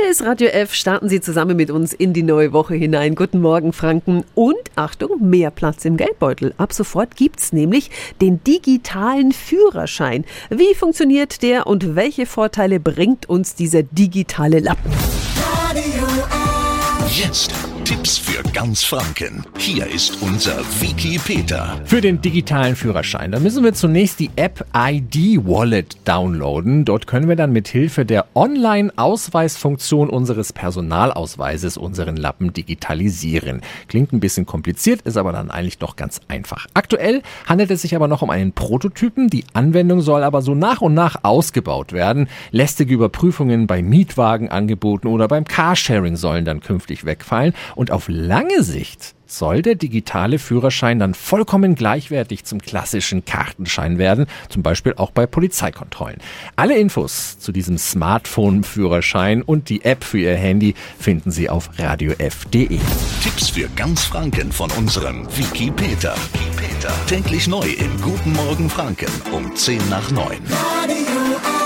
Hier ist Radio F. Starten Sie zusammen mit uns in die neue Woche hinein. Guten Morgen, Franken. Und Achtung, mehr Platz im Geldbeutel. Ab sofort gibt's nämlich den digitalen Führerschein. Wie funktioniert der und welche Vorteile bringt uns dieser digitale Lappen? Radio F. Jetzt Tipps für ganz Franken. Hier ist unser Wiki Peter. Für den digitalen Führerschein, da müssen wir zunächst die App ID Wallet downloaden. Dort können wir dann mit Hilfe der Online-Ausweisfunktion unseres Personalausweises unseren Lappen digitalisieren. Klingt ein bisschen kompliziert, ist aber dann eigentlich doch ganz einfach. Aktuell handelt es sich aber noch um einen Prototypen. Die Anwendung soll aber so nach und nach ausgebaut werden. Lästige Überprüfungen bei Mietwagenangeboten oder beim Carsharing sollen dann künftig wegfallen. Und auf lange Sicht soll der digitale Führerschein dann vollkommen gleichwertig zum klassischen Kartenschein werden, zum Beispiel auch bei Polizeikontrollen. Alle Infos zu diesem Smartphone-Führerschein und die App für Ihr Handy finden Sie auf radiof.de. Tipps für ganz Franken von unserem Wiki Peter. Wiki Peter. Täglich neu im Guten Morgen Franken um 10 nach 9. Radio.